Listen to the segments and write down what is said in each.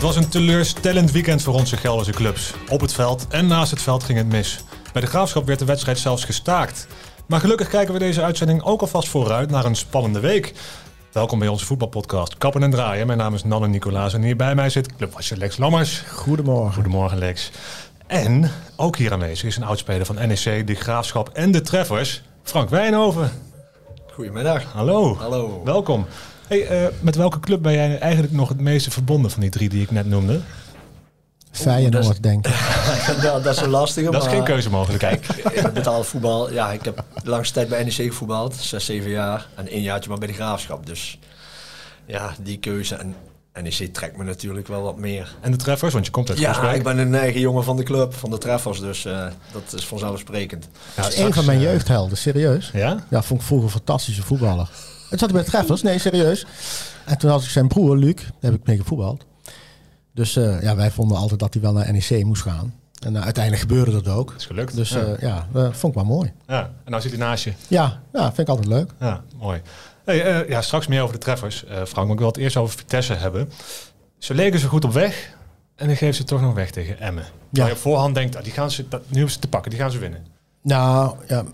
Het was een teleurstellend weekend voor onze Gelderse clubs. Op het veld en naast het veld ging het mis. Bij de Graafschap werd de wedstrijd zelfs gestaakt. Maar gelukkig kijken we deze uitzending ook alvast vooruit naar een spannende week. Welkom bij onze voetbalpodcast Kappen en Draaien. Mijn naam is Nanne Nicolaas en hier bij mij zit clubwasser Lex Lammers. Goedemorgen. Goedemorgen Lex. En ook hier aanwezig is een oudspeler van NEC, de Graafschap en de Treffers, Frank Wijnhoven. Goedemiddag. Hallo. Hallo. Welkom. Hey, eh, met welke club ben jij eigenlijk nog het meeste verbonden van die drie die ik net noemde? Feyenoord, denk ik. dat, dat is een lastige, Dat is maar geen keuzemogelijkheid. Kijk, betaald voetbal, ja, ik heb de langste tijd bij NEC gevoetbald, zes, zeven jaar. En één jaartje maar bij de Graafschap. Dus ja, die keuze. En NEC trekt me natuurlijk wel wat meer. En de Treffers, want je komt uit Ja, Groesbeek. ik ben een eigen jongen van de club, van de Treffers. Dus eh, dat is vanzelfsprekend. Ja, Dat is een van mijn eh, jeugdhelden, serieus. Ja? Ja, vond ik vroeger een fantastische voetballer. Het zat bij de Treffers, nee, serieus. En toen had ik zijn broer, Luc, daar heb ik mee gevoetbald. Dus eh, ja, wij vonden altijd dat hij wel naar NEC moest gaan. En eh, uiteindelijk gebeurde dat ook. Is gelukt. Dus ja. eh, ja, vond ik wel mooi. ja. En nou zit hij naast je. Ja, ja, vind ik altijd leuk. Ja, mooi. Hey, ja, straks meer over de Treffers, Frank. Maar ik wil het eerst over Vitesse hebben. Ze leken zo goed op weg. En dan geven ze toch nog weg tegen Emmen. Ja. je op voorhand denkt, ah, die gaan ze, dat, nu hebben ze te pakken, die gaan ze winnen. Nou, ja,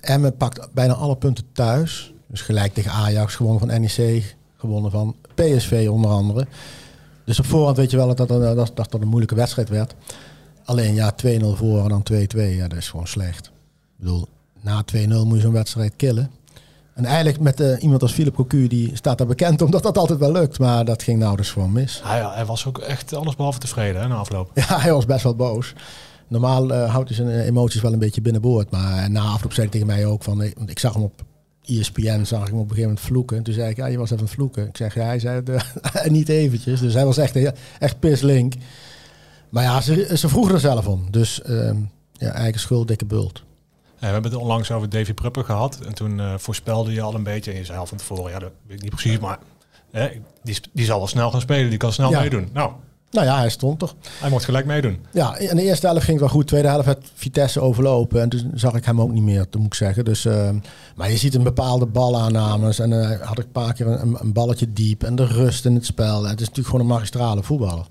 Emmen pakt bijna alle punten thuis. Dus gelijk tegen Ajax, gewonnen van NEC, gewonnen van PSV onder andere. Dus op voorhand weet je wel dat dat, dat, dat, een moeilijke wedstrijd werd. Alleen ja, 2-0 voor en dan 2-2, ja, dat is gewoon slecht. Ik bedoel, na 2-0 moet je zo'n wedstrijd killen. En eigenlijk met eh, iemand als Philip Cocu, die staat daar bekend omdat dat altijd wel lukt. Maar dat ging nou dus gewoon mis. Hij, hij was ook echt allesbehalve tevreden hè, na afloop. Ja, hij was best wel boos. Normaal eh, houdt hij zijn eh, emoties wel een beetje binnenboord. Maar na afloop zei hij tegen mij ook van... Want ik zag hem op ESPN, zag ik hem op een gegeven moment vloeken. Toen zei ik, ja, je was even aan het vloeken. Ik zeg, ja, hij zei niet eventjes. Dus hij was echt, echt pislink. Maar ja, ze, ze vroegen er zelf om. Dus ehm, ja, eigen schuld, dikke bult. Ja, we hebben het onlangs over Davy Prupper gehad. En toen eh, voorspelde je al een beetje. En je zei al van tevoren, ja, dat weet ik niet precies. Maar die, die zal wel snel gaan spelen. Die kan snel Ja. meedoen. Nou, Nou ja, hij stond toch. hij mocht gelijk meedoen. Ja, in de eerste helft ging het wel goed. Tweede helft had Vitesse overlopen. En toen zag ik hem ook niet meer, dat moet ik zeggen. Dus, ehm, maar je ziet een bepaalde balaannames. En eh had ik een paar keer een, een balletje diep. En de rust in het spel. Het is natuurlijk gewoon een magistrale voetballer.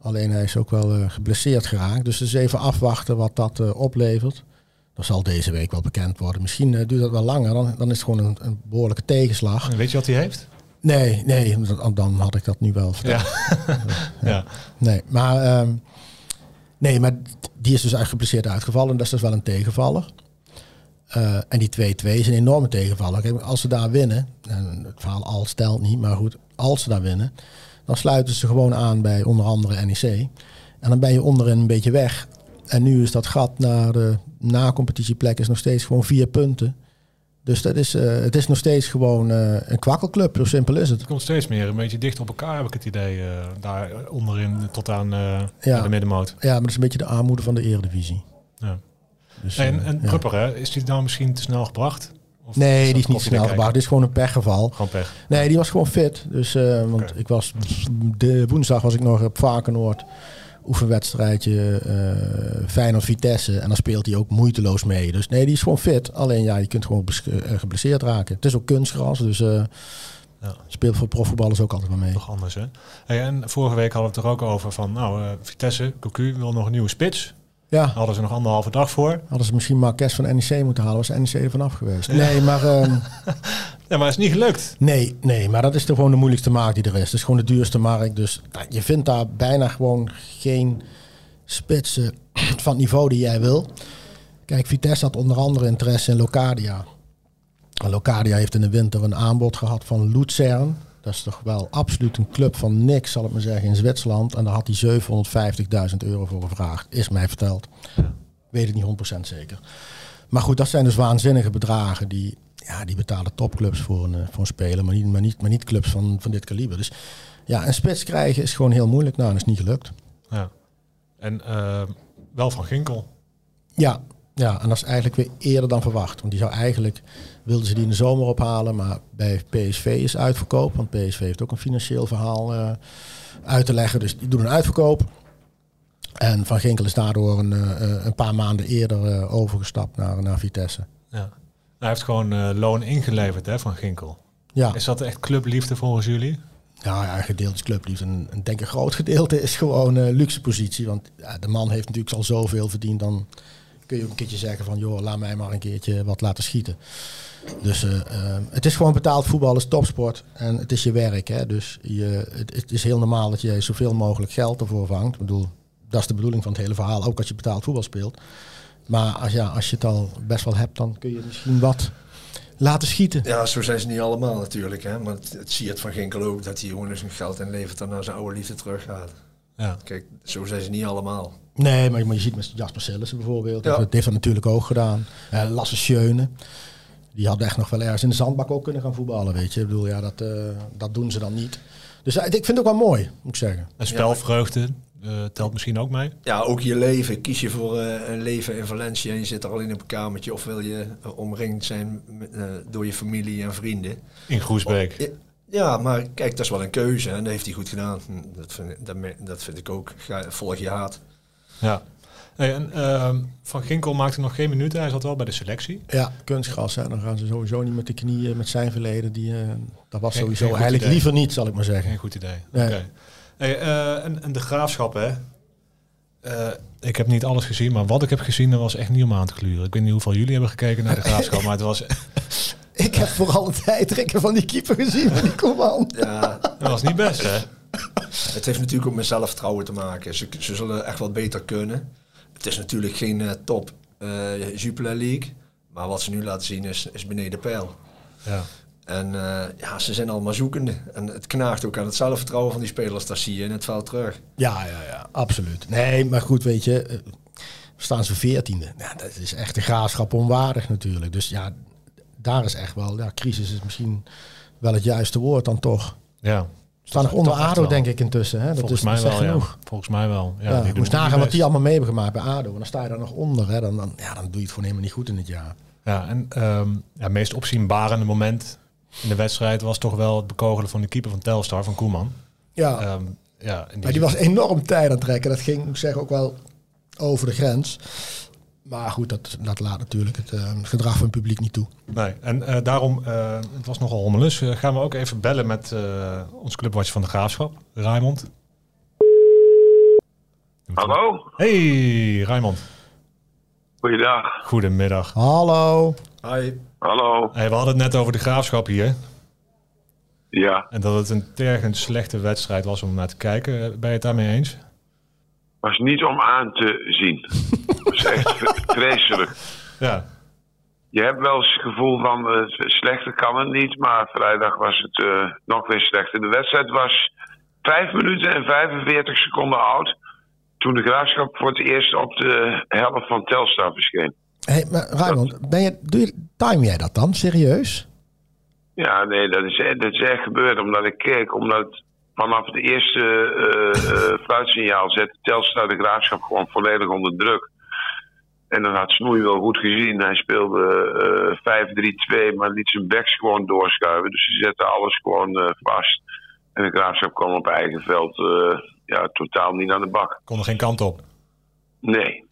Alleen hij is ook wel eh, geblesseerd geraakt. Dus dus even afwachten wat dat eh, oplevert. Dat zal deze week wel bekend worden. Misschien eh, duurt dat wel langer. Dan, dan is het gewoon een, een behoorlijke tegenslag. En weet je wat hij heeft? Nee, nee, dan, had ik dat nu wel verteld. Ja. ja. Nee, maar, ehm, nee, maar die is dus eigenlijk geblesseerd uitgevallen. Dat is dus wel een tegenvaller. Eh, en die 2-2 is een enorme tegenvaller. Kijk, als ze daar winnen, en het verhaal al stelt niet, maar goed, als ze daar winnen, dan sluiten ze gewoon aan bij onder andere NEC. En dan ben je onderin een beetje weg. En nu is dat gat naar de na-competitieplek is nog steeds gewoon vier punten. Dus dat is, eh, het is nog steeds gewoon eh, een kwakkelclub, zo simpel is het. Het komt steeds meer een beetje dicht op elkaar, heb ik het idee. eh, daar onderin tot aan Ja. de middenmoot. Ja, maar dat is een beetje de armoede van de eredivisie. Ja. Dus, En, en ja. Prupper, hè, is die nou misschien te snel gebracht? Of Nee, die is niet snel gebracht. Dit is gewoon een pechgeval. Gewoon pech. Nee, die was gewoon fit. Dus, want ik was de woensdag was ik nog op Varkenoord oefenwedstrijdje eh Feyenoord Vitesse en dan speelt hij ook moeiteloos mee. Dus nee, die is gewoon fit. Alleen ja, je kunt gewoon eh, geblesseerd raken. Het is ook kunstgras, dus eh Ja. speelt voor profvoetballers ook altijd wel mee. Toch anders, hè? Hey, en vorige week hadden we het er ook over van, nou, eh, Vitesse, Cocu wil nog een nieuwe spits. Ja, hadden ze nog anderhalve dag voor. hadden ze misschien Marques van NEC moeten halen, was NEC er vanaf geweest. Nee, maar ehm, Ja, maar het is niet gelukt. Nee, nee, maar dat is de, gewoon de moeilijkste markt die er is. Het is gewoon de duurste markt. Dus nou, je vindt daar bijna gewoon geen spitsen van het niveau die jij wil. Kijk, Vitesse had onder andere interesse in Locadia. En Locadia heeft in de winter een aanbod gehad van Luzern. Dat is toch wel absoluut een club van niks, zal ik maar zeggen, in Zwitserland. En daar had hij 750.000 euro voor gevraagd, is mij verteld. Weet het niet 100% zeker. Maar goed, dat zijn dus waanzinnige bedragen die, ja, die betalen topclubs voor een, eh, voor een speler, maar niet, maar niet, maar niet clubs van, van dit kaliber. Dus ja, een spits krijgen is gewoon heel moeilijk. Nou, dat is niet gelukt. Ja. En uh, wel van Ginkel. Ja, ja, en dat is eigenlijk weer eerder dan verwacht. Want die zou eigenlijk, wilden ze die in de zomer ophalen, maar bij PSV is uitverkoop. Want PSV heeft ook een financieel verhaal uh, uit te leggen. Dus die doen een uitverkoop. En Van Ginkel is daardoor een, uh, een paar maanden eerder uh, overgestapt naar, naar Vitesse. Ja. Hij heeft gewoon loon ingeleverd hè, van Ginkel. Ja. Is dat echt clubliefde volgens jullie? Ja, ja gedeelte is clubliefde. En, en denk een groot gedeelte is gewoon luxe positie. Want ja, de man heeft natuurlijk al zoveel verdiend. Dan kun je ook een keertje zeggen van... joh, laat mij maar een keertje wat laten schieten. Dus uh, uh, het is gewoon betaald voetbal, is topsport. En het is je werk. Hè? Dus je, het, is heel normaal dat je zoveel mogelijk geld ervoor vangt. Ik bedoel, dat is de bedoeling van het hele verhaal. Ook als je betaald voetbal speelt. Maar als, ja, als je het al best wel hebt, dan kun je misschien wat laten schieten. Ja, zo zijn ze niet allemaal natuurlijk. Hè? Maar het, zie het van Ginkel ook dat hij gewoon zijn geld inlevert en naar zijn oude liefde teruggaat. Ja. Kijk, zo zijn ze niet allemaal. Nee, maar, je ziet met Jasper Sillissen bijvoorbeeld. Ja. Dat heeft dat natuurlijk ook gedaan. Uh, Lasse Schöne. Die had echt nog wel ergens in de zandbak ook kunnen gaan voetballen, weet je. Ik bedoel, ja, dat, uh, dat doen ze dan niet. Dus uh, ik vind het ook wel mooi, moet ik zeggen. En spelvreugde telt misschien ook mee? Ja, ook je leven. Kies je voor een leven in Valencia en je zit er alleen op een kamertje... of wil je omringd zijn door je familie en vrienden. In Groesbeek. Ja, maar kijk, dat is wel een keuze en dat heeft hij goed gedaan. Dat vind, dat, dat vind ik ook. Ga, volg je haat. Ja. Hey, en, uh, van Ginkel maakte nog geen minuten. Hij zat wel bij de selectie. Ja, kunstgras. Hè. Dan gaan ze sowieso niet met de knieën, met zijn verleden. Die, uh, dat was sowieso eigenlijk liever niet, zal ik maar zeggen. Geen goed idee. Nee. Okay. Hey, uh, en, en, de graafschap, hè? Uh, ik heb niet alles gezien, maar wat ik heb gezien, dat was echt niet om aan te gluren. Ik weet niet hoeveel jullie hebben gekeken naar de graafschap, maar het was ik heb vooral het tijdrekken van die keeper gezien, van die Koeman. Ja. Dat was niet best, hè? Het heeft natuurlijk ook met zelfvertrouwen te maken. Ze, ze zullen echt wel beter kunnen. Het is natuurlijk geen uh, top uh, Jupiler League. Maar wat ze nu laten zien is, is beneden peil. Ja. En uh, ja, ze zijn allemaal zoekende. En het knaagt ook aan het zelfvertrouwen van die spelers. Dat zie je in het veld terug. Ja, ja, ja, absoluut. Nee, maar goed, weet je, staan ze veertiende. Ja, dat is echt een graafschap onwaardig natuurlijk. Dus ja, daar is echt wel, ja, crisis is misschien wel het juiste woord dan toch. Ja. Staan nog onder ADO, denk ik, intussen. Hè? Dat Volgens is, mij wel, genoeg. Ja. Volgens mij wel. Ja, ja moest nagaan wat die allemaal mee hebben gemaakt bij ADO. En dan sta je daar nog onder. Hè? Dan, dan, ja, dan doe je het gewoon helemaal niet goed in het jaar. Ja, en um, ja, meest opzienbarende moment in de wedstrijd was toch wel het bekogelen van de keeper van Telstar, van Koeman. Ja, um, ja die maar die was enorm tijd aan het trekken. Dat ging, moet ik zeggen, ook wel over de grens. Maar goed, dat, dat laat natuurlijk het uh, gedrag van het publiek niet toe. Nee, en uh, daarom, uh, het was nogal hommelus, gaan we ook even bellen met ons clubwatch van de Graafschap, Raymond. Hallo? Hey, Raymond. Goeiedag. Goedemiddag. Hallo. Hi. Hallo. Hey, we hadden het net over de Graafschap hier. Ja. En dat het een tergend slechte wedstrijd was om naar te kijken. Ben je het daarmee eens? Was niet om aan te zien. Het was echt vreselijk. Ja. Je hebt wel eens het gevoel van uh, slechter kan het niet, maar vrijdag was het uh, nog weer slechter. De wedstrijd was 5 minuten en 45 seconden oud toen de graafschap voor het eerst op de helft van Telstar verscheen. Hey, maar Raymond, ben je, doe je, time jij dat dan serieus? Ja, nee, dat is, dat is echt gebeurd omdat ik keek, omdat vanaf het eerste uh, fluitsignaal zette Telstar de graafschap gewoon volledig onder druk. En dan had Snoei wel goed gezien. Hij speelde uh, 5-3-2, maar liet zijn backs gewoon doorschuiven. Dus ze zetten alles gewoon uh, vast. En de graafschap kwam op eigen veld uh, ja, totaal niet aan de bak. Kon er geen kant op? Nee.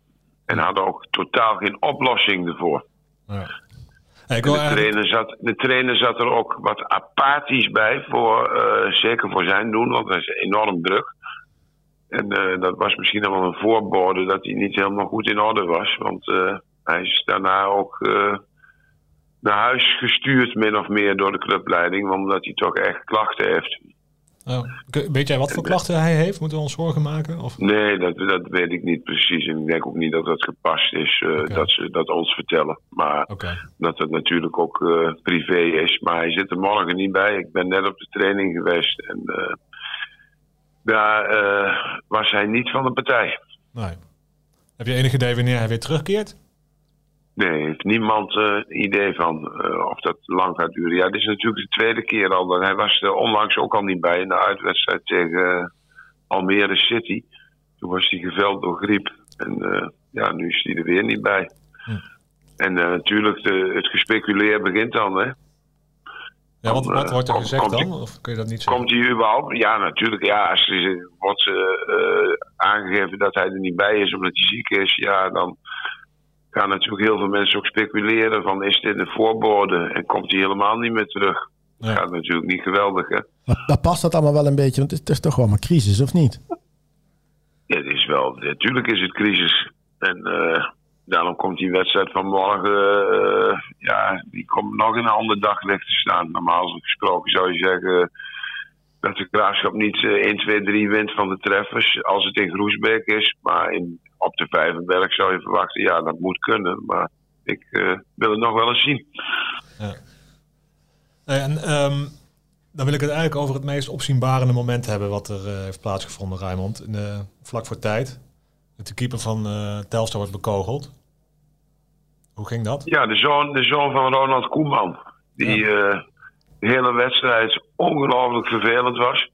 En hadden ook totaal geen oplossing ervoor. Ja de, trainer zat, de trainer zat er ook wat apathisch bij, voor, uh, zeker voor zijn doen, want hij is enorm druk. En uh, dat was misschien wel een voorbode dat hij niet helemaal goed in orde was. Want uh, hij is daarna ook naar huis gestuurd, min of meer, door de clubleiding, omdat hij toch echt klachten heeft. Oh. Weet jij wat voor klachten hij heeft? Moeten we ons zorgen maken? Of? Nee, dat, dat weet ik niet precies. En ik denk ook niet dat dat gepast is uh, dat ze dat ons vertellen. Maar dat het natuurlijk ook uh, privé is. Maar hij zit er morgen niet bij. Ik ben net op de training geweest. En uh, daar was hij niet van de partij. Nee. Heb je enig idee wanneer hij weer terugkeert? Nee, heeft niemand uh, idee van uh, of dat lang gaat duren. Ja, dit is natuurlijk de tweede keer al. Hij was er onlangs ook al niet bij in de uitwedstrijd tegen uh, Almere City. Toen was hij geveld door griep. En ja, nu is hij er weer niet bij. Hm. En natuurlijk, de, het gespeculeer begint dan, hè. Ja, wat, wat wordt er gezegd dan? Of kun je dat niet zeggen? Komt hij überhaupt? Ja, natuurlijk. Ja, als er wordt aangegeven dat hij er niet bij is omdat hij ziek is, ja, dan gaan natuurlijk heel veel mensen ook speculeren van is dit een voorbode en komt hij helemaal niet meer terug. Dat gaat natuurlijk niet geweldig, hè? Maar, past dat allemaal wel een beetje, want het is, toch wel een crisis, of niet? Ja, het is wel, natuurlijk is het crisis. En uh, daarom komt die wedstrijd van morgen, uh, ja, die komt nog in een ander daglicht te staan. Normaal gesproken zou je zeggen dat de graafschap niet uh, 1, 2, 3 wint van de treffers als het in Groesbeek is. Maar in, op de Vijverberg zou je verwachten, ja, dat moet kunnen. Maar ik uh, wil het nog wel eens zien. Ja. En um, dan wil ik het eigenlijk over het meest opzienbarende moment hebben wat er uh, heeft plaatsgevonden, Raymond. In vlak voor tijd. De keeper van uh, Telstar wordt bekogeld. Hoe ging dat? Ja, de zoon, de zoon van Ronald Koeman. Die ja. de hele wedstrijd ongelooflijk vervelend was.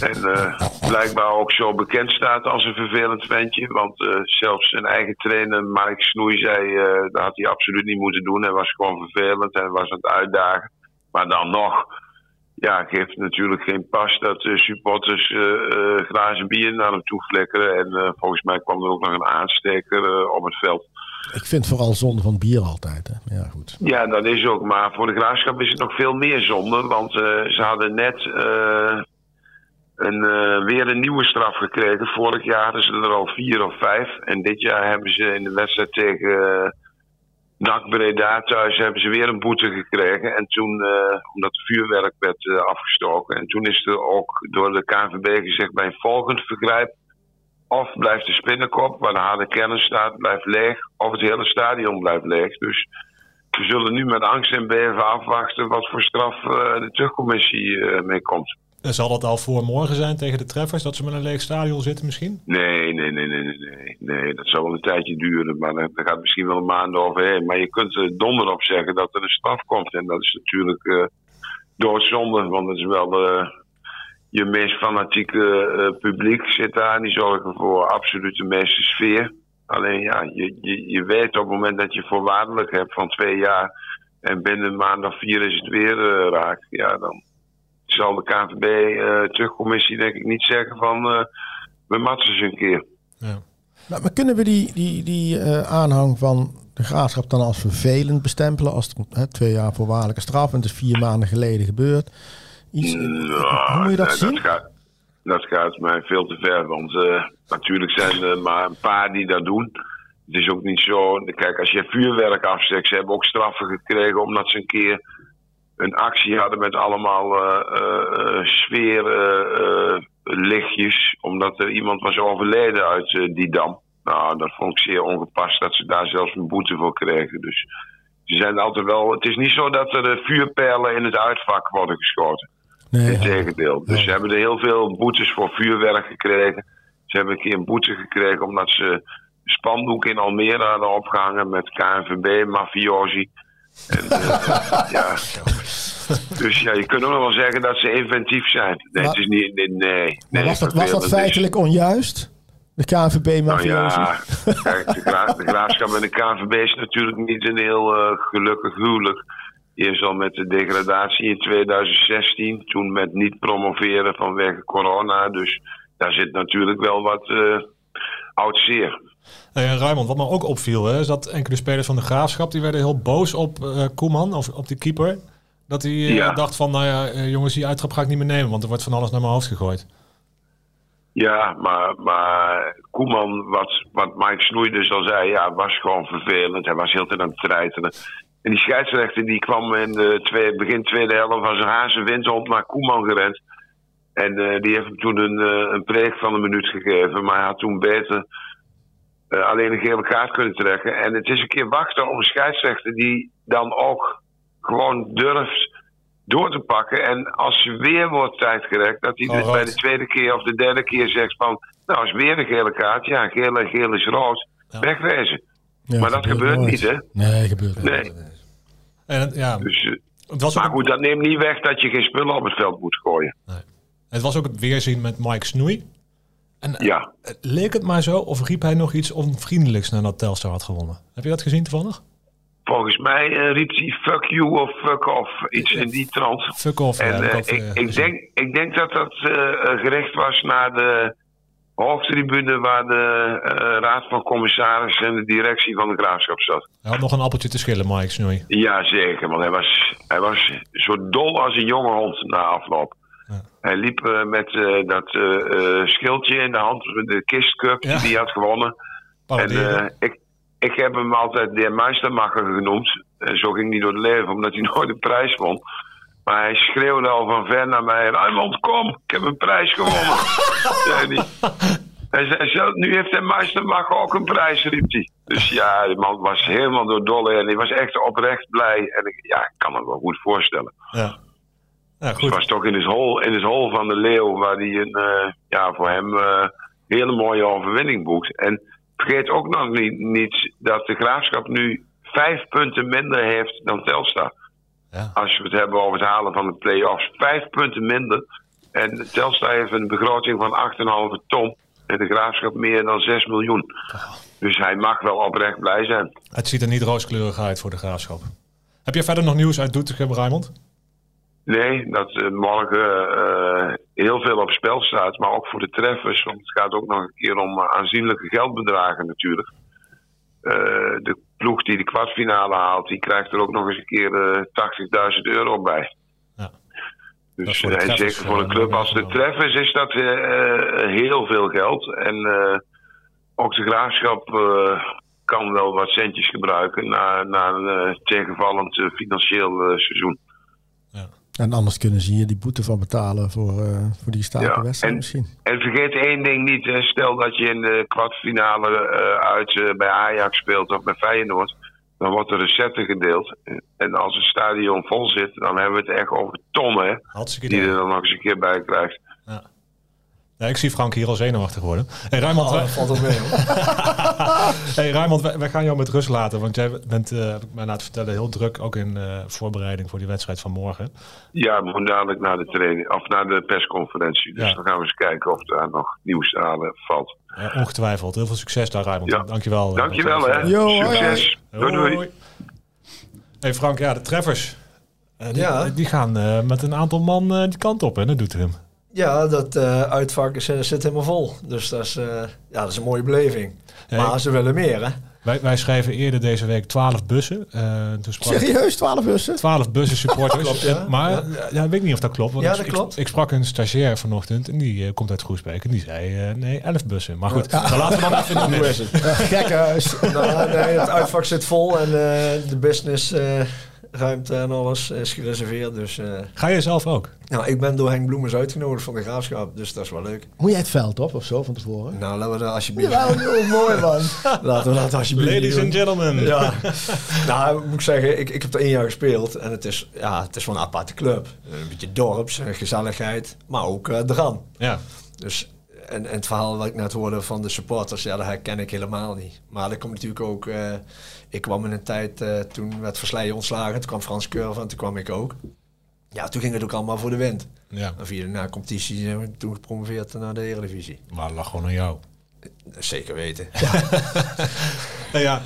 En uh, blijkbaar ook zo bekend staat als een vervelend ventje. Want uh, zelfs zijn eigen trainer, Mark Snoei, zei uh, dat had hij absoluut niet moeten doen. Hij was gewoon vervelend en was aan het uitdagen. Maar dan nog, ja, geeft natuurlijk geen pas dat supporters glazen bier naar hem toe flikkeren. En volgens mij kwam er ook nog een aansteker op het veld. Ik vind vooral zonde van bier altijd. Hè? Ja, goed. Ja, dat is ook. Maar voor de graafschap is het nog veel meer zonde. Want ze hadden net een, uh, weer een nieuwe straf gekregen. Vorig jaar hadden ze er al vier of vijf. En dit jaar hebben ze in de wedstrijd tegen NAC Breda thuis hebben ze weer een boete gekregen. En toen, omdat het vuurwerk werd afgestoken. En toen is er ook door de KNVB gezegd bij een volgend vergrijp of blijft de spinnenkop, waar de harde kennis staat, blijft leeg. Of het hele stadion blijft leeg. Dus we zullen nu met angst en beven afwachten wat voor straf uh, de terugcommissie uh, mee komt. En zal dat al voor morgen zijn tegen de treffers, dat ze met een leeg stadion zitten misschien? Nee, nee, nee, nee, nee. nee. dat zal wel een tijdje duren, maar dat gaat misschien wel een maand overheen. Maar je kunt er donder op zeggen dat er een straf komt. En dat is natuurlijk uh, doodzonde, want het is wel je meest fanatieke publiek zit daar. Die zorgen voor absoluut de meeste sfeer. Alleen ja, je, je, je weet op het moment dat je voorwaardelijk hebt van twee jaar. En binnen een maand of vier is het weer uh, raak. Ja, dan zal de KVB uh, terugcommissie denk ik niet zeggen van we matsen ze een keer. Ja. Maar, maar, kunnen we die, die, die aanhang van de graafschap dan als vervelend bestempelen als het twee jaar voorwaardelijke straf en het is vier maanden geleden gebeurd? nou, hoe moet je dat zien? Dat gaat, dat gaat mij veel te ver. Want uh, natuurlijk zijn er maar een paar die dat doen. Het is ook niet zo. Kijk, als je vuurwerk afzet, ze hebben ook straffen gekregen omdat ze een keer een actie hadden met allemaal uh, uh, sfeerlichtjes. omdat er iemand was overleden uit die dam. Nou, dat vond ik zeer ongepast dat ze daar zelfs een boete voor kregen. Dus ze zijn altijd wel. Het is niet zo dat er vuurpijlen in het uitvak worden geschoten. Nee, Integendeel. Dus ze hebben er heel veel boetes voor vuurwerk gekregen. Ze hebben een keer een boete gekregen omdat ze spandoek in Almere hadden opgehangen met KNVB, mafiosi. En, uh, ja. Dus ja, je kunt ook nog wel zeggen dat ze inventief zijn. Nee, het is niet. Nee, nee, nee was, dat, was dat feitelijk onjuist? De KNVB mafiosi? Nou ja, kijk, de, gra de graafschap en de KNVB is natuurlijk niet een heel uh, gelukkig huwelijk. Eerst al met de degradatie in 2016, toen met niet promoveren vanwege corona. Dus daar zit natuurlijk wel wat uh, oud zeer. Hey, Raymond, wat me ook opviel, hè, is dat enkele spelers van de graafschap die werden heel boos op uh, Koeman, of op de keeper. Dat hij uh, dacht van, nou ja, jongens, die uittrap ga ik niet meer nemen, want er wordt van alles naar mijn hoofd gegooid. Ja, maar, maar Koeman, wat, wat Mike Snoei dus al zei, ja, was gewoon vervelend. Hij was heel tijd aan het treiteren. En die scheidsrechter die kwam in de twee, begin tweede helft als een hazen windhond naar Koeman gerend. En uh, die heeft hem toen een, uh, een preek van een minuut gegeven. Maar hij had toen beter uh, alleen een gele kaart kunnen trekken. En het is een keer wachten op een scheidsrechter die dan ook gewoon durft door te pakken. En als weer wordt tijdgerekt, dat hij dus bij de tweede keer of de derde keer zegt van... Nou, is weer een gele kaart. Ja, geel en geel is rood. Ja. Wegwezen. Ja, maar dat gebeurt, niet, hè? Nee, gebeurt niet. En, ja, dus, eh, het was maar goed, dat neemt niet weg dat je geen spullen op het veld moet gooien. Nee. Het was ook het weerzien met Mike Snoei. En, ja. Leek het maar zo of riep hij nog iets onvriendelijks nadat Telstar had gewonnen? Heb je dat gezien toevallig? Volgens mij uh, riep hij fuck you of fuck off. Iets in die trant. Fuck off, en, ja, ik, ik, denk, ik denk dat dat gericht was naar de hoofdtribune waar de uh, raad van commissarissen en de directie van de graafschap zat. Hij had nog een appeltje te schillen, Mike Snoei. Ja, zeker. Want hij was, hij was zo dol als een jonge hond na afloop. Ja. Hij liep uh, met uh, dat schildje in de hand, de kistcup ja. die hij had gewonnen. En ik, ik heb hem altijd de Meistermacher genoemd. En zo ging hij door het leven, omdat hij nooit een prijs won. Maar hij schreeuwde al van ver naar mij: Raymond, kom, ik heb een prijs gewonnen. hij. zei zelf, nu heeft de mag ook een prijs, riep hij. Dus ja, de man was helemaal door dolle en hij was echt oprecht blij. En ik, ja, ik kan me wel goed voorstellen. Ja. Ja, goed. Het was toch in het hol, in het hol van de leeuw waar hij een, uh, ja, voor hem uh, hele mooie overwinning boekt. En vergeet ook nog niet, niet dat de graafschap nu vijf punten minder heeft dan Telstar. Ja. Als we het hebben over het halen van de play-offs. Vijf punten minder. En Telstar heeft een begroting van 8,5 ton. En de graafschap meer dan 6 miljoen. Oh. Dus hij mag wel oprecht blij zijn. Het ziet er niet rooskleurig uit voor de graafschap. Heb je verder nog nieuws uit Doetinchem, Raymond? Nee, dat uh, morgen uh, heel veel op spel staat. Maar ook voor de treffers. Want het gaat ook nog een keer om uh, aanzienlijke geldbedragen natuurlijk. de ploeg die de kwartfinale haalt, die krijgt er ook nog eens een keer uh, 80.000 euro bij. Ja. Dus en zeker voor een club als de Treffers is dat heel veel geld. En ook de graafschap kan wel wat centjes gebruiken na, na een tegenvallend financieel seizoen. En anders kunnen ze hier die boete van betalen voor, uh, voor die staken wedstrijd misschien. En vergeet één ding niet. Stel dat je in de kwartfinale uh, uit uh, bij Ajax speelt of bij Feyenoord. Dan wordt er recetten gedeeld. En als het stadion vol zit, dan hebben we het echt over tonnen. die er dan nog eens een keer bij krijgt. Ja. Ik zie Frank hier al zenuwachtig worden. Hey, Raymond, oh, valt ook mee. hey, Raymond, wij, gaan jou met rust laten. Want jij bent, uh, heb ik mij laten vertellen, heel druk ook in uh, voorbereiding voor die wedstrijd van morgen. Ja, we moeten dadelijk naar de training, of naar de persconferentie. Dus dan gaan we eens kijken of daar nog nieuws aan valt. Ja, ongetwijfeld. Heel veel succes daar, Raymond. Ja. Dankjewel. Eh, Dankjewel, hè. Yo, succes. Hoi, doei, doei. Hey Frank, ja, de treffers. Uh, die, ja. die gaan met een aantal man die kant op, hè, dat doet hem. Ja, dat uh, uitvak zit helemaal vol. Dus dat is, uh, ja, dat is een mooie beleving. maar ze willen meer, hè? Wij, wij schrijven eerder deze week 12 bussen. Uh, Serieus, 12 bussen? 12 bussen supporters. klopt, ja. Maar ja. ja. weet ik niet of dat klopt. Want ja, dat ik, klopt. Ik, sprak een stagiair vanochtend en die uh, komt uit Groesbeek. En die zei, uh, nee, 11 bussen. Maar goed, dan laten we dan even in de Gekhuis. nou, nee, het uitvak zit vol en de business ruimte en alles is gereserveerd. Dus, uh, Ga je zelf ook? Nou, ik ben door Henk Bloemers uitgenodigd van de graafschap, dus dat is wel leuk. Moet jij het veld op of zo van tevoren? Nou, laten we dat alsjeblieft. Ja, joh, mooi man. laten we dat alsjeblieft. Ladies and gentlemen. Ja. nou, moet ik zeggen, ik, ik heb er één jaar gespeeld en het is, ja, het is wel een aparte club. Een beetje dorps, gezelligheid, maar ook uh, dran. Ja. Dus en, en, het verhaal wat ik net hoorde van de supporters, ja, dat herken ik helemaal niet. Maar dat komt natuurlijk ook. Uh, ik kwam in een tijd uh, toen werd Versleijen ontslagen. Toen kwam Frans Curve en toen kwam ik ook. Ja, toen ging het ook allemaal voor de wind. Ja. En via de competitie zijn we toen gepromoveerd naar de Eredivisie. Maar lag gewoon aan jou. Zeker weten. nou ja,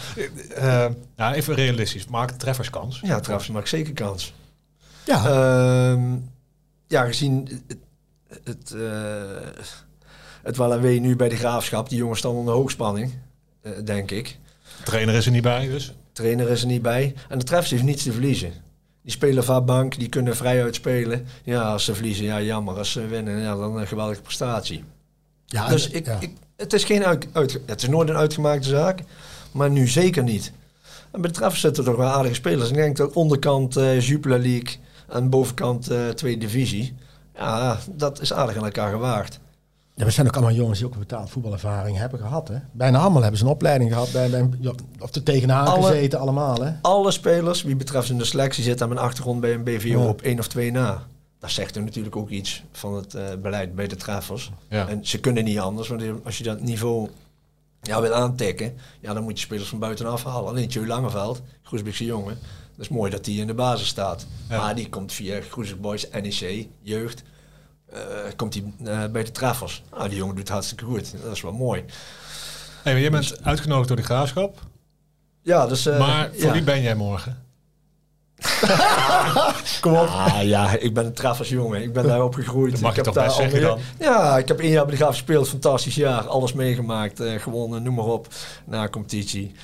uh, ja, even realistisch. Maakt treffers kans? Ja, treffers maakt zeker kans. Ja. Uh, ja, gezien het, het, het Wallawe nu bij de graafschap, die jongens staan onder hoogspanning, denk ik. Trainer is er niet bij dus? Trainer is er niet bij. En de treffers heeft niets te verliezen. Die spelen vaak bank, die kunnen vrij uitspelen. Ja, als ze verliezen, ja jammer. Als ze winnen, ja, dan een geweldige prestatie. Ja, dus ik, ik, het, is geen uit, uit, het is nooit een uitgemaakte zaak, maar nu zeker niet. En bij de treffers zitten toch wel aardige spelers. Ik denk dat onderkant uh, Jupiler League en bovenkant uh, Tweede Divisie, ja, dat is aardig aan elkaar gewaagd. Ja, we zijn ook allemaal jongens die ook een betaald voetbalervaring hebben gehad. Hè? Bijna allemaal hebben ze een opleiding gehad. Bij, bij, of er tegenaan alle, gezeten, allemaal. Hè? Alle spelers, wie betreft in de selectie, zitten aan mijn achtergrond bij een BVO op één of twee na. Dat zegt er natuurlijk ook iets van het uh, beleid bij de treffers. Ja. En ze kunnen niet anders, want als je dat niveau ja, wil aantikken, ja, dan moet je spelers van buitenaf halen. Alleen Tjeu Langeveld, Groesbeekse jongen, dat is mooi dat hij in de basis staat. Maar die komt via Groesbeek Boys, NEC, jeugd komt hij bij de treffers. Nou, die jongen doet hartstikke goed. Dat is wel mooi. Hey, jij bent uitgenodigd door de graafschap. Ja, dus... maar voor wie ben jij morgen? Kom op. Ah, ja, ik ben een treffersjongen. Ik ben daar opgegroeid. Dat mag ik je heb toch best zeggen dan? Ja, ik heb één jaar bij de Graaf gespeeld. Fantastisch jaar. Alles meegemaakt. Uh, gewonnen, noem maar op. Na competitie.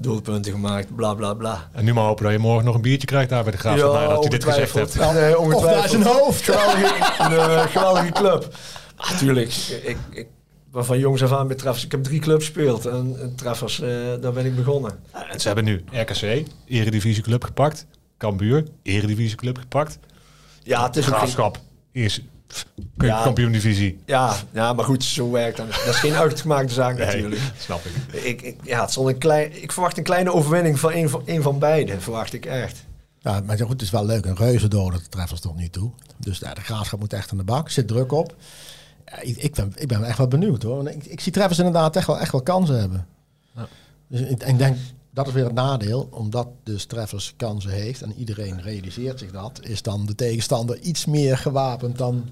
Doelpunten gemaakt, bla bla bla. En nu maar hopen dat je morgen nog een biertje krijgt daar bij de Graaf. Ja, dat je dit gezegd hebt. Ja, nee, ongetwijfeld. Of zijn hoofd. Geweldige, een uh, geweldige club. Natuurlijk. ik, ik van jongs af aan betreft. Ik heb drie clubs gespeeld en, en treffers, uh, daar ben ik begonnen. En ze hebben nu RKC, Eredivisieclub gepakt. Cambuur, Eredivisieclub gepakt. Ja, het is Graafschap, eerst ja, kampioen-divisie. Ja, ja, maar goed, zo werkt dat. Dat is geen uitgemaakte zaak natuurlijk. snap ik. Ik, ik, ja, het een klein, ik verwacht een kleine overwinning van een van, een van beide, verwacht ik echt. Ja, maar goed, het is wel leuk. Een reuze door de treffers tot nu toe. Dus ja, de graafschap moet echt aan de bak. Zit druk op ik, ik, ben, ik ben echt wel benieuwd hoor. Ik, ik zie Travis inderdaad echt wel, echt wel kansen hebben. Ja. Dus ik, ik, denk, dat is weer het nadeel. Omdat dus Travis kansen heeft en iedereen realiseert zich dat, is dan de tegenstander iets meer gewapend dan...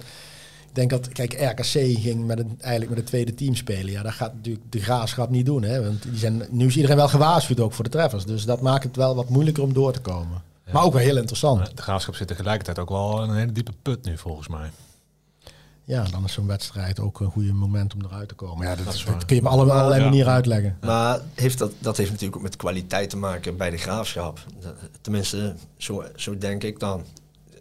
Ik denk dat, kijk, RKC ging met een, eigenlijk met het tweede team spelen. Ja, dat gaat natuurlijk de graafschap niet doen. Hè? Want die zijn, nu is iedereen wel gewaarschuwd ook voor de treffers. Dus dat maakt het wel wat moeilijker om door te komen. Maar ook wel heel interessant. De graafschap zit tegelijkertijd ook wel in een hele diepe put nu, volgens mij. Ja, dan is zo'n wedstrijd ook een goede moment om eruit te komen. Ja, dat, is dat kun je op alle, allerlei manieren uitleggen. Maar heeft dat, dat heeft natuurlijk ook met kwaliteit te maken bij de graafschap. Tenminste, zo, zo denk ik dan.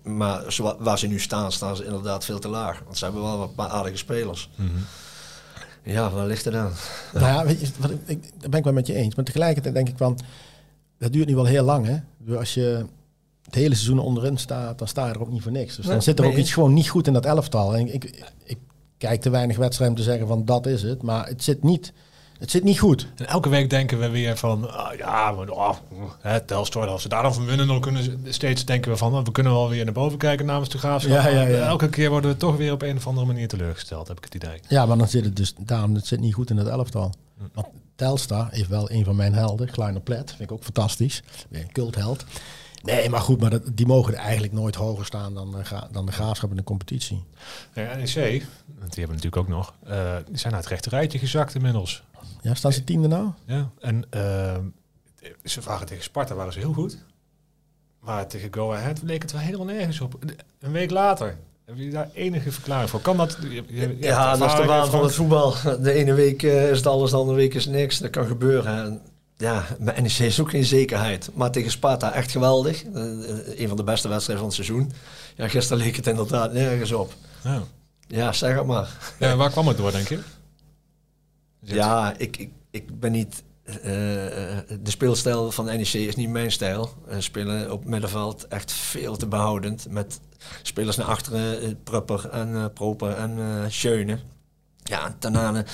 Maar zo, waar ze nu staan, staan ze inderdaad veel te laag. Want ze hebben wel wat paar aardige spelers. Mm -hmm. Ja, waar ligt het aan? Nou ja, weet je, wat, ik, daar ben ik wel met je eens. Maar tegelijkertijd denk ik van, dat duurt nu wel heel lang. Hè? Als je het hele seizoen onderin staat, dan sta je er ook niet voor niks. Dus dan zit er ook iets gewoon niet goed in dat elftal. En ik, ik, kijk te weinig wedstrijden om te zeggen van dat is het. Maar het zit niet, het zit niet goed. En elke week denken we weer van, uh, ja, maar, oh, hè, Telstar, als ze daar dan van winnen, dan kunnen ze steeds denken we van, oh, we kunnen wel weer naar boven kijken namens de graafschap. Ja, ja, ja. Elke keer worden we toch weer op een of andere manier teleurgesteld, heb ik het idee. Ja, maar dan zit het dus, daarom, het zit niet goed in het elftal. Want Telstar heeft wel een van mijn helden, Kleiner Plet, vind ik ook fantastisch. Weer een cultheld. Nee, maar goed, maar dat, die mogen er eigenlijk nooit hoger staan dan, uh, dan de graafschap in de competitie. Ja, NEC, die hebben natuurlijk ook nog, uh, die zijn naar het rechte rijtje gezakt inmiddels. Ja, staan ze tiende nou? Ja, en uh, ze vragen tegen Sparta waren ze heel goed. Maar tegen Go Ahead leek het wel helemaal nergens op. Een week later heb je daar enige verklaring voor? Kan dat? ja, dat is de waan van het voetbal. De ene week is het alles, de andere week is niks. Dat kan gebeuren ja, bij NEC is ook geen zekerheid. Maar tegen Sparta echt geweldig. Uh, een van de beste wedstrijden van het seizoen. Ja, gisteren leek het inderdaad nergens op. Ja, ja zeg het maar. Ja, waar kwam het door, denk je? Ja, ik, ik, ik ben niet... Uh, de speelstijl van NEC is niet mijn stijl. Uh, spelen op middenveld echt veel te behoudend. Met spelers naar achteren, Prupper en Proper en Schöne. Ja, Tanane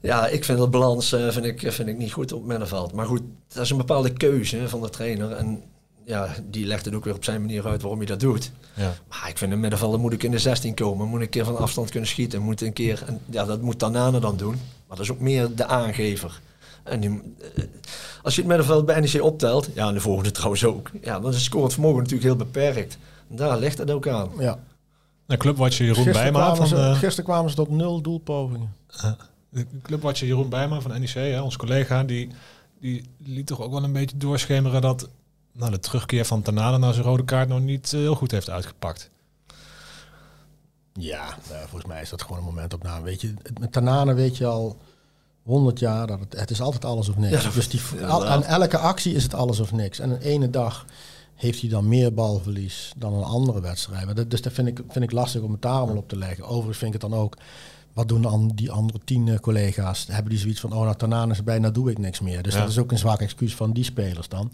ja, ik vind de balans uh, vind ik, vind ik niet goed op middenveld. Maar goed, dat is een bepaalde keuze van de trainer. En ja, die legt het ook weer op zijn manier uit waarom hij dat doet. Ja. Maar ik vind een middenvelder moet ik in de 16 komen. Moet een keer van afstand kunnen schieten. Moet een keer, en ja, dat moet Tanane dan doen. Maar dat is ook meer de aangever. En die, eh, als je het middenveld bij NEC optelt, ja, en de volgende trouwens ook, ja, dan is het scorend vermogen natuurlijk heel beperkt. En daar ligt het ook aan. Ja. Een clubwatcher Jeroen Bijma van... Ze, Gisteren kwamen ze tot nul doelpogingen. De clubwatcher Jeroen Bijma van NEC, hè, ons collega, die, die liet toch ook wel een beetje doorschemeren dat nou, de terugkeer van Tanane naar zijn rode kaart nog niet eh, heel goed heeft uitgepakt. Ja, nou, volgens mij is dat gewoon een moment op na. Weet je, met Tanane weet je al 100 jaar dat het, het is altijd alles of niks. dus die, aan elke actie is het alles of niks. En een ene dag heeft hij dan meer balverlies dan een andere wedstrijd. dus dat vind ik, vind ik lastig om het daar allemaal op te leggen. Overigens vind ik het dan ook wat doen dan die andere tien eh, collega's? Hebben die zoiets van, oh, nou, Tanane is bijna doe ik niks meer. Dus dat is ook een zwak excuus van die spelers dan.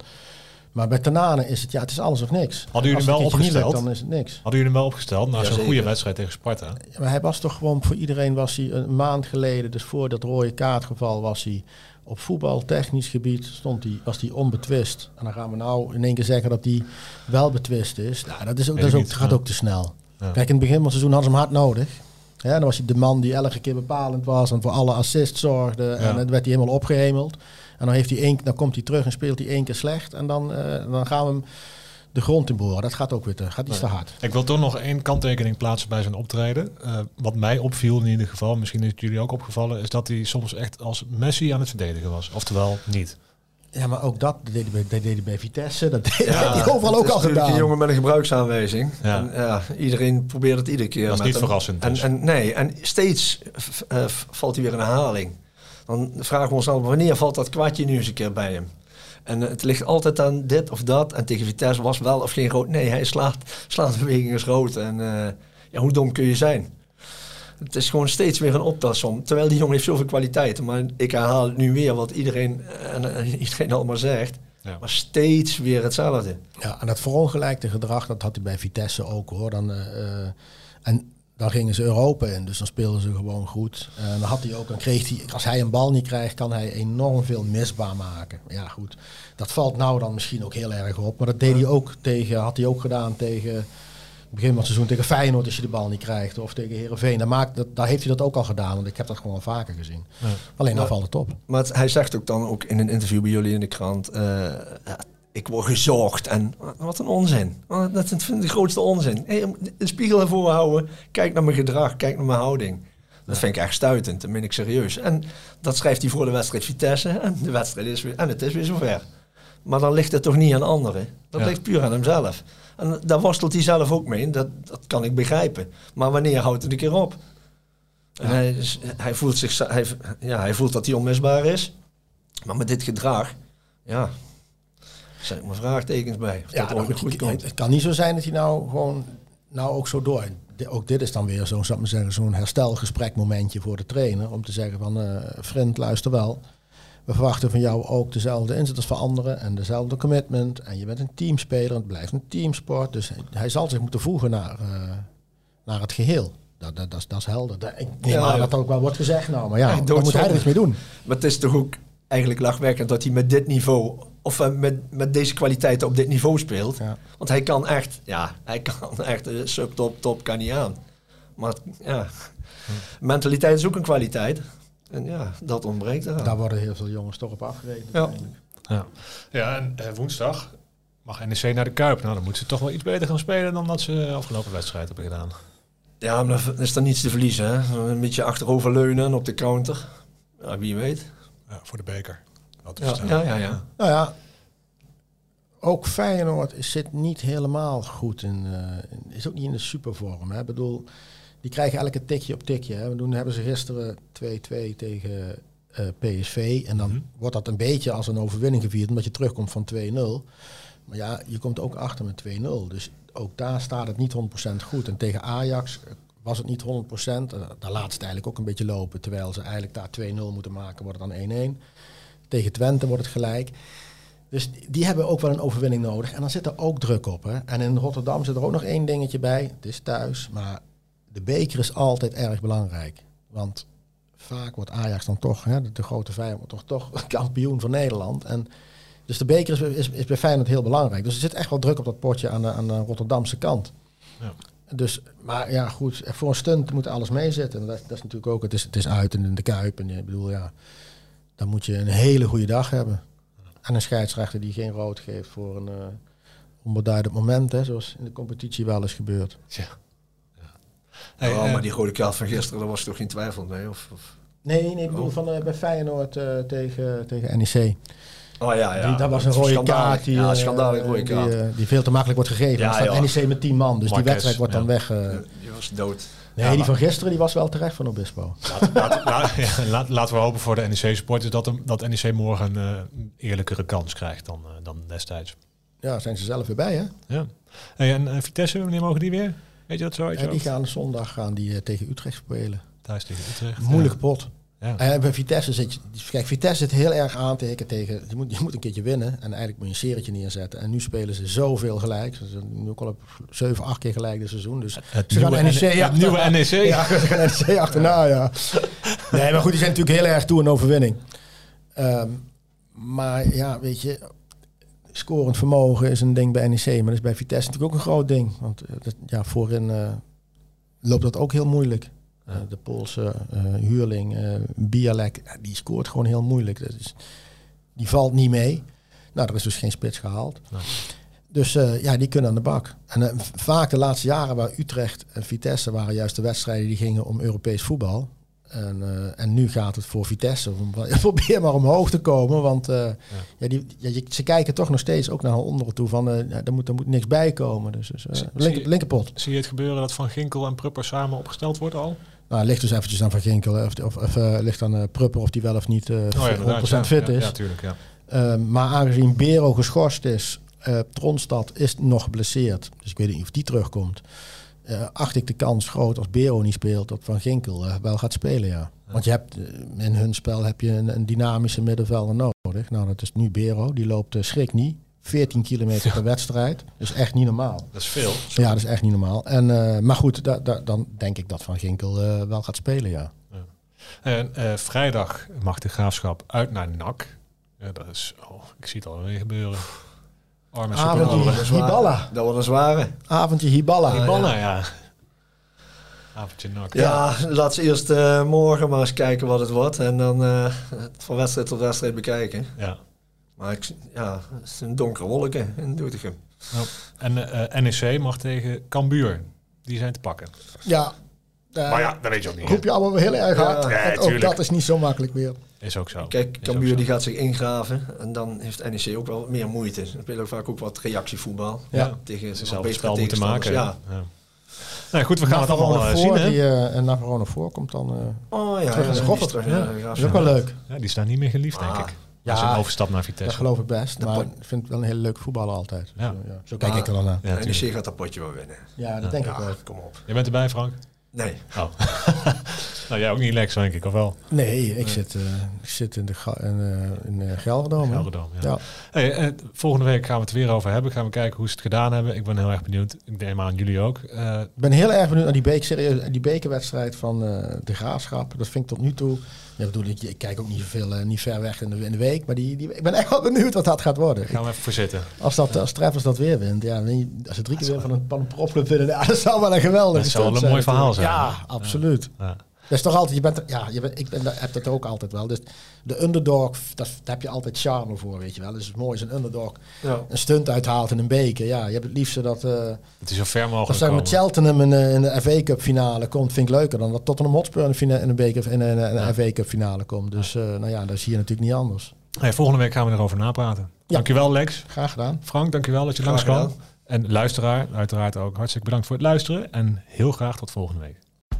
Maar bij Tanane is het, ja, het is alles of niks. Hadden jullie hem wel opgesteld? dan is het niks. Hadden jullie hem wel opgesteld na zo'n goede wedstrijd tegen Sparta? Ja, maar hij was toch gewoon, voor iedereen was hij een maand geleden, dus voor dat rode kaartgeval was hij op voetbaltechnisch gebied stond hij, was hij onbetwist. En dan gaan we nou in één keer zeggen dat hij wel betwist is. Nou, dat, is ook, dat is ook, gaat ook te snel. Kijk, in het begin van het seizoen hadden ze hem hard nodig. Ja, dan was hij de man die elke keer bepalend was en voor alle assists zorgde. En dan werd hij helemaal opgehemeld. En dan, heeft hij één, dan komt hij terug en speelt hij één keer slecht. En dan, uh, dan gaan we hem de grond in boren. Dat gaat ook weer te, gaat iets te hard. Ik wil toch nog één kanttekening plaatsen bij zijn optreden. Uh, wat mij opviel in ieder geval, misschien is het jullie ook opgevallen, is dat hij soms echt als Messi aan het verdedigen was. Oftewel niet. Ja, maar ook dat, deed hij bij, deed bij Vitesse. Dat deed hij overal ook al gedaan. een jongen met een gebruiksaanwijzing. Ja. En, ja, iedereen probeert het iedere keer. Dat is niet verrassend. En, dus. en, nee, en steeds uh, valt hij weer in herhaling. Dan vragen we ons al, wanneer valt dat kwartje nu eens een keer bij hem? En het ligt altijd aan dit of dat. En tegen Vitesse was wel of geen rood. Nee, hij slaat, slaat bewegingen rood. En uh, ja, hoe dom kun je zijn? Het is gewoon steeds weer een optelsom. Terwijl die jongen heeft zoveel kwaliteiten. Maar ik herhaal nu weer wat iedereen, en, iedereen allemaal zegt. Ja. Maar steeds weer hetzelfde. Ja, en dat verongelijkte gedrag, dat had hij bij Vitesse ook hoor. Dan, uh, en dan gingen ze Europa in, dus dan speelden ze gewoon goed. En dan had hij ook, dan kreeg hij, als hij een bal niet krijgt, kan hij enorm veel misbaar maken. Ja, goed. Dat valt nou dan misschien ook heel erg op. Maar dat deed hij ook tegen, had hij ook gedaan tegen begin van het seizoen tegen Feyenoord als je de bal niet krijgt. Of tegen Herenveen. Daar, maakt, dat, daar heeft hij dat ook al gedaan. Want ik heb dat gewoon vaker gezien. Ja. Alleen dan valt het op. Maar hij zegt ook dan ook in een interview bij jullie in de krant. Uh, ik word gezocht. En wat een onzin. Dat vind ik de grootste onzin. Hey, een spiegel ervoor houden. Kijk naar mijn gedrag. Kijk naar mijn houding. Dat vind ik echt stuitend. Dat meen ik serieus. En dat schrijft hij voor de wedstrijd Vitesse. En de wedstrijd is weer, en het is weer zover. Maar dan ligt het toch niet aan anderen. Dat ligt puur aan hemzelf. En daar worstelt hij zelf ook mee. Dat, dat kan ik begrijpen. Maar wanneer houdt het een keer op? En hij, hij, voelt zich, hij, ja, hij voelt dat hij onmisbaar is. Maar met dit gedrag, ja, zijn er maar vraagtekens bij. ja, dat goed, goed komt. Het kan niet zo zijn dat hij nou gewoon nou ook zo door. Ook dit is dan weer zo'n zeggen, zo'n herstelgesprekmomentje voor de trainer. Om te zeggen van, uh, vriend, luister wel. We verwachten van jou ook dezelfde inzet als voor anderen en dezelfde commitment. En je bent een teamspeler en het blijft een teamsport. Dus hij zal zich moeten voegen naar, uh, naar het geheel. Dat, dat, dat, is, dat is helder. Dat, ik neem ja, aan dat ook wel wordt gezegd nou. Maar ja, daar moet hij er iets mee doen. Maar het is toch ook eigenlijk lachwekkend dat hij met dit niveau of uh, met, met deze kwaliteiten op dit niveau speelt. Ja. Want hij kan echt, ja, hij kan echt uh, subtop, top kan niet aan. Maar ja, hm. mentaliteit is ook een kwaliteit. En ja, dat ontbreekt er. Daar worden heel veel jongens toch op afgerekend. Ja, ja. ja en uh, woensdag mag NEC naar de Kuip. Nou, dan moeten ze toch wel iets beter gaan spelen dan dat ze afgelopen wedstrijd hebben gedaan. Ja, maar dan is er niets te verliezen. Hè? Een beetje achterover leunen op de counter. Ja, wie weet. Ja, voor de beker. Ja, ja, ja, ja. Nou ja, ook Feyenoord zit niet helemaal goed in, uh, is ook niet in de supervorm. Hè. Ik bedoel, die krijgen elke tikje op tikje. Hè. Toen hebben ze gisteren 2-2 tegen uh, eh, PSV. En dan -hmm. wordt dat een beetje als een overwinning gevierd, omdat je terugkomt van 2-0. Maar ja, je komt ook achter met 2-0. Dus ook daar staat het niet 100% goed. En tegen Ajax was het niet 100%. Uh, daar laat het eigenlijk ook een beetje lopen. Terwijl ze eigenlijk daar 2-0 moeten maken, wordt het dan 1-1. Tegen Twente wordt het gelijk. Dus die hebben ook wel een overwinning nodig. En dan zit er ook druk op. Hè. En in Rotterdam zit er ook nog één dingetje bij. Het is thuis, maar de beker is altijd erg belangrijk. Want vaak wordt Ajax dan toch, hè, de, grote vijand, wordt toch, toch kampioen van Nederland. En dus de beker is, is, is bij Feyenoord heel belangrijk. Dus er zit echt wel druk op dat potje aan de, aan de Rotterdamse kant. Ja. Dus, maar ja, goed, voor een stunt moet alles meezitten. Dat, dat is natuurlijk ook, het is, het is uit in de Kuip. En ik bedoel, ja, dan moet je een hele goede dag hebben. En een scheidsrechter die geen rood geeft voor een uh, onbeduidend moment, hè, zoals in de competitie wel eens gebeurt. Ja. Oh, maar die rode kaart van gisteren, daar was toch geen twijfel mee? Of, of? Nee, nee, ik bedoel oh. van uh, bij Feyenoord uh, tegen, tegen NEC. Oh ja, ja. Die, dat was een rode kaart die, ja, schandalig rode kaart. Die, die, veel te makkelijk wordt gegeven. Ja, dan staat NEC met 10 man, dus die wedstrijd wordt dan weg. die was dood. Nee, die van gisteren die was wel terecht van Obispo. Laat, laat, ja, laten we hopen voor de NEC-supporters dat, dat NEC morgen een uh, eerlijkere kans krijgt dan, uh, dan destijds. Ja, zijn ze zelf weer bij, hè? Ja. Hey, en uh, Vitesse, wanneer mogen die weer? Weet je dat zo? Ja, die gaan zondag gaan die, tegen Utrecht spelen. Thuis tegen Utrecht. Moeilijke pot. Ja. En bij Vitesse zit je, kijk, Vitesse zit heel erg aan tegen, je, moet, je moet een keertje winnen en eigenlijk moet je een serietje neerzetten. En nu spelen ze zoveel gelijk. Ze zijn nu ook al op 7, 8 keer gelijk dit seizoen. Dus het ze nieuwe, gaan NEC, het nieuwe NEC. Ja, ze gaan NEC achterna, ja. Nee, maar goed, die zijn natuurlijk heel erg toe een overwinning. Um, maar ja, weet je, scorend vermogen is een ding bij NEC, maar dat is bij Vitesse natuurlijk ook een groot ding. Want dat, ja, voorin uh, loopt dat ook heel moeilijk. Uh, de Poolse uh, huurling, uh, Bialek, die scoort gewoon heel moeilijk. Dat is, die valt niet mee. Nou, er is dus geen spits gehaald. Dus ja, die kunnen aan de bak. En vaak de laatste jaren waar Utrecht en Vitesse waren juist de wedstrijden die gingen om Europees voetbal. En, uh, en nu gaat het voor Vitesse. Om, probeer maar omhoog te komen. Want uh, ja. ja. die, ja, ze kijken toch nog steeds ook naar onderen toe. Van, uh, er, moet, er moet niks bij komen. Dus, dus linker, linkerpot. Zie je het gebeuren dat Van Ginkel en Prupper samen opgesteld wordt al? Nou, ligt dus eventjes aan Van Ginkel. Of, of, of ligt aan Prupper of die wel of niet oh, 100% fit is. Ja, tuurlijk, ja. Ehm, maar aangezien Bero geschorst is, Tronstad is nog geblesseerd. Dus ik weet niet of die terugkomt uh, acht ik de kans groot als Bero niet speelt dat Van Ginkel uh, wel gaat spelen, ja. Want je hebt, uh, in hun spel heb je een, een, dynamische middenvelder nodig. Nou, dat is nu Bero, die loopt schrik niet. 14 kilometer per wedstrijd. Dus echt niet normaal. Dat is veel. Ja, dat is echt niet normaal. En, maar goed, da, da, dan denk ik dat Van Ginkel wel gaat spelen, ja. ja. En vrijdag mag de graafschap uit naar NAC. Ja, dat is, oh, ik zie het alweer gebeuren. Arme Avondje Hiballa. Dat wordt een zware. Avondje Hiballa. Hiballa, ja. Avondje nak. Ja, laat ze eerst uh, morgen maar eens kijken wat het wordt. En dan uh, van wedstrijd tot wedstrijd bekijken. Ja. Maar ik, ja, het is een donkere wolken in Doetinchem. Nou, en uh, NEC mag tegen Cambuur. Die zijn te pakken. Ja. maar ja, dat weet je ook niet. Roep je allemaal heel erg hard. Ja, ook dat is niet zo makkelijk meer. Is ook zo. Kijk, Cambuur die gaat zich ingraven en dan heeft NEC ook wel meer moeite. Ze spelen vaak ook wat reactievoetbal. Ja, tegen zelf spel moeten maken. Ja. ja. Nou goed, we gaan het allemaal uh, zien. Die, uh, en Navarone voor komt dan uh, oh, ja, terug ja, in zijn ja. Dat is ook wel leuk. Ja, die staan niet meer geliefd, denk ah. ik. Ja, een overstap naar Vitesse. Dat geloof ik best. maar ik vind het wel een hele leuke voetballer altijd. Ja. Zo, ja. Zo kijk ik er dan naar. Ja, NEC gaat dat potje wel winnen. Ja, dat denk ik wel. Kom op. Je bent erbij, Frank? Nee. Oh. nou, jij ook niet Lex, denk ik, of wel? Nee, ik, Zit, uh, ik zit in, de in, uh, in uh, Gelderdoom. Gelderdoom, ja. ja. Hey, volgende week gaan we het weer over hebben. Gaan we kijken hoe ze het gedaan hebben. Ik ben heel erg benieuwd. Ik maar aan jullie ook. Ik ben heel erg benieuwd naar die, beek, serieus, die bekerwedstrijd van de Graafschap. Dat vind ik tot nu toe ja, bedoel, ik, ik kijk ook niet zoveel, uh, niet ver weg in de, in de week. Maar die, die, ik ben echt wel benieuwd wat dat gaat worden. Gaan we even voor zitten. Als, dat, als Treffers dat weer wint. Ja, als ze drie keer weer van een, van een propclub winnen. Ja, dat zou wel een geweldig Dat zou wel een mooi verhaal zijn. Ja, absoluut. Ja. Dat is toch altijd, je bent, ja, je bent, ik ben, heb dat ook altijd wel. Dus de underdog, dat, daar heb je altijd charme voor, weet je wel. Dus het is mooi als een underdog ja. een stunt uithaalt in een beker. Ja, je hebt het liefste dat... Uh, het is zo ver mogelijk Als zeg met Cheltenham in, in de FA Cup finale komt, vind ik leuker dan dat Tottenham Hotspur in, in een, beker, in een, een ja. FA Cup finale komt. Dus uh, nou ja, dat zie je natuurlijk niet anders. Hey, volgende week gaan we erover napraten. Ja. Dankjewel Lex. Graag gedaan. Frank, dankjewel dat je langs kwam. En luisteraar, uiteraard ook hartstikke bedankt voor het luisteren. En heel graag tot volgende week.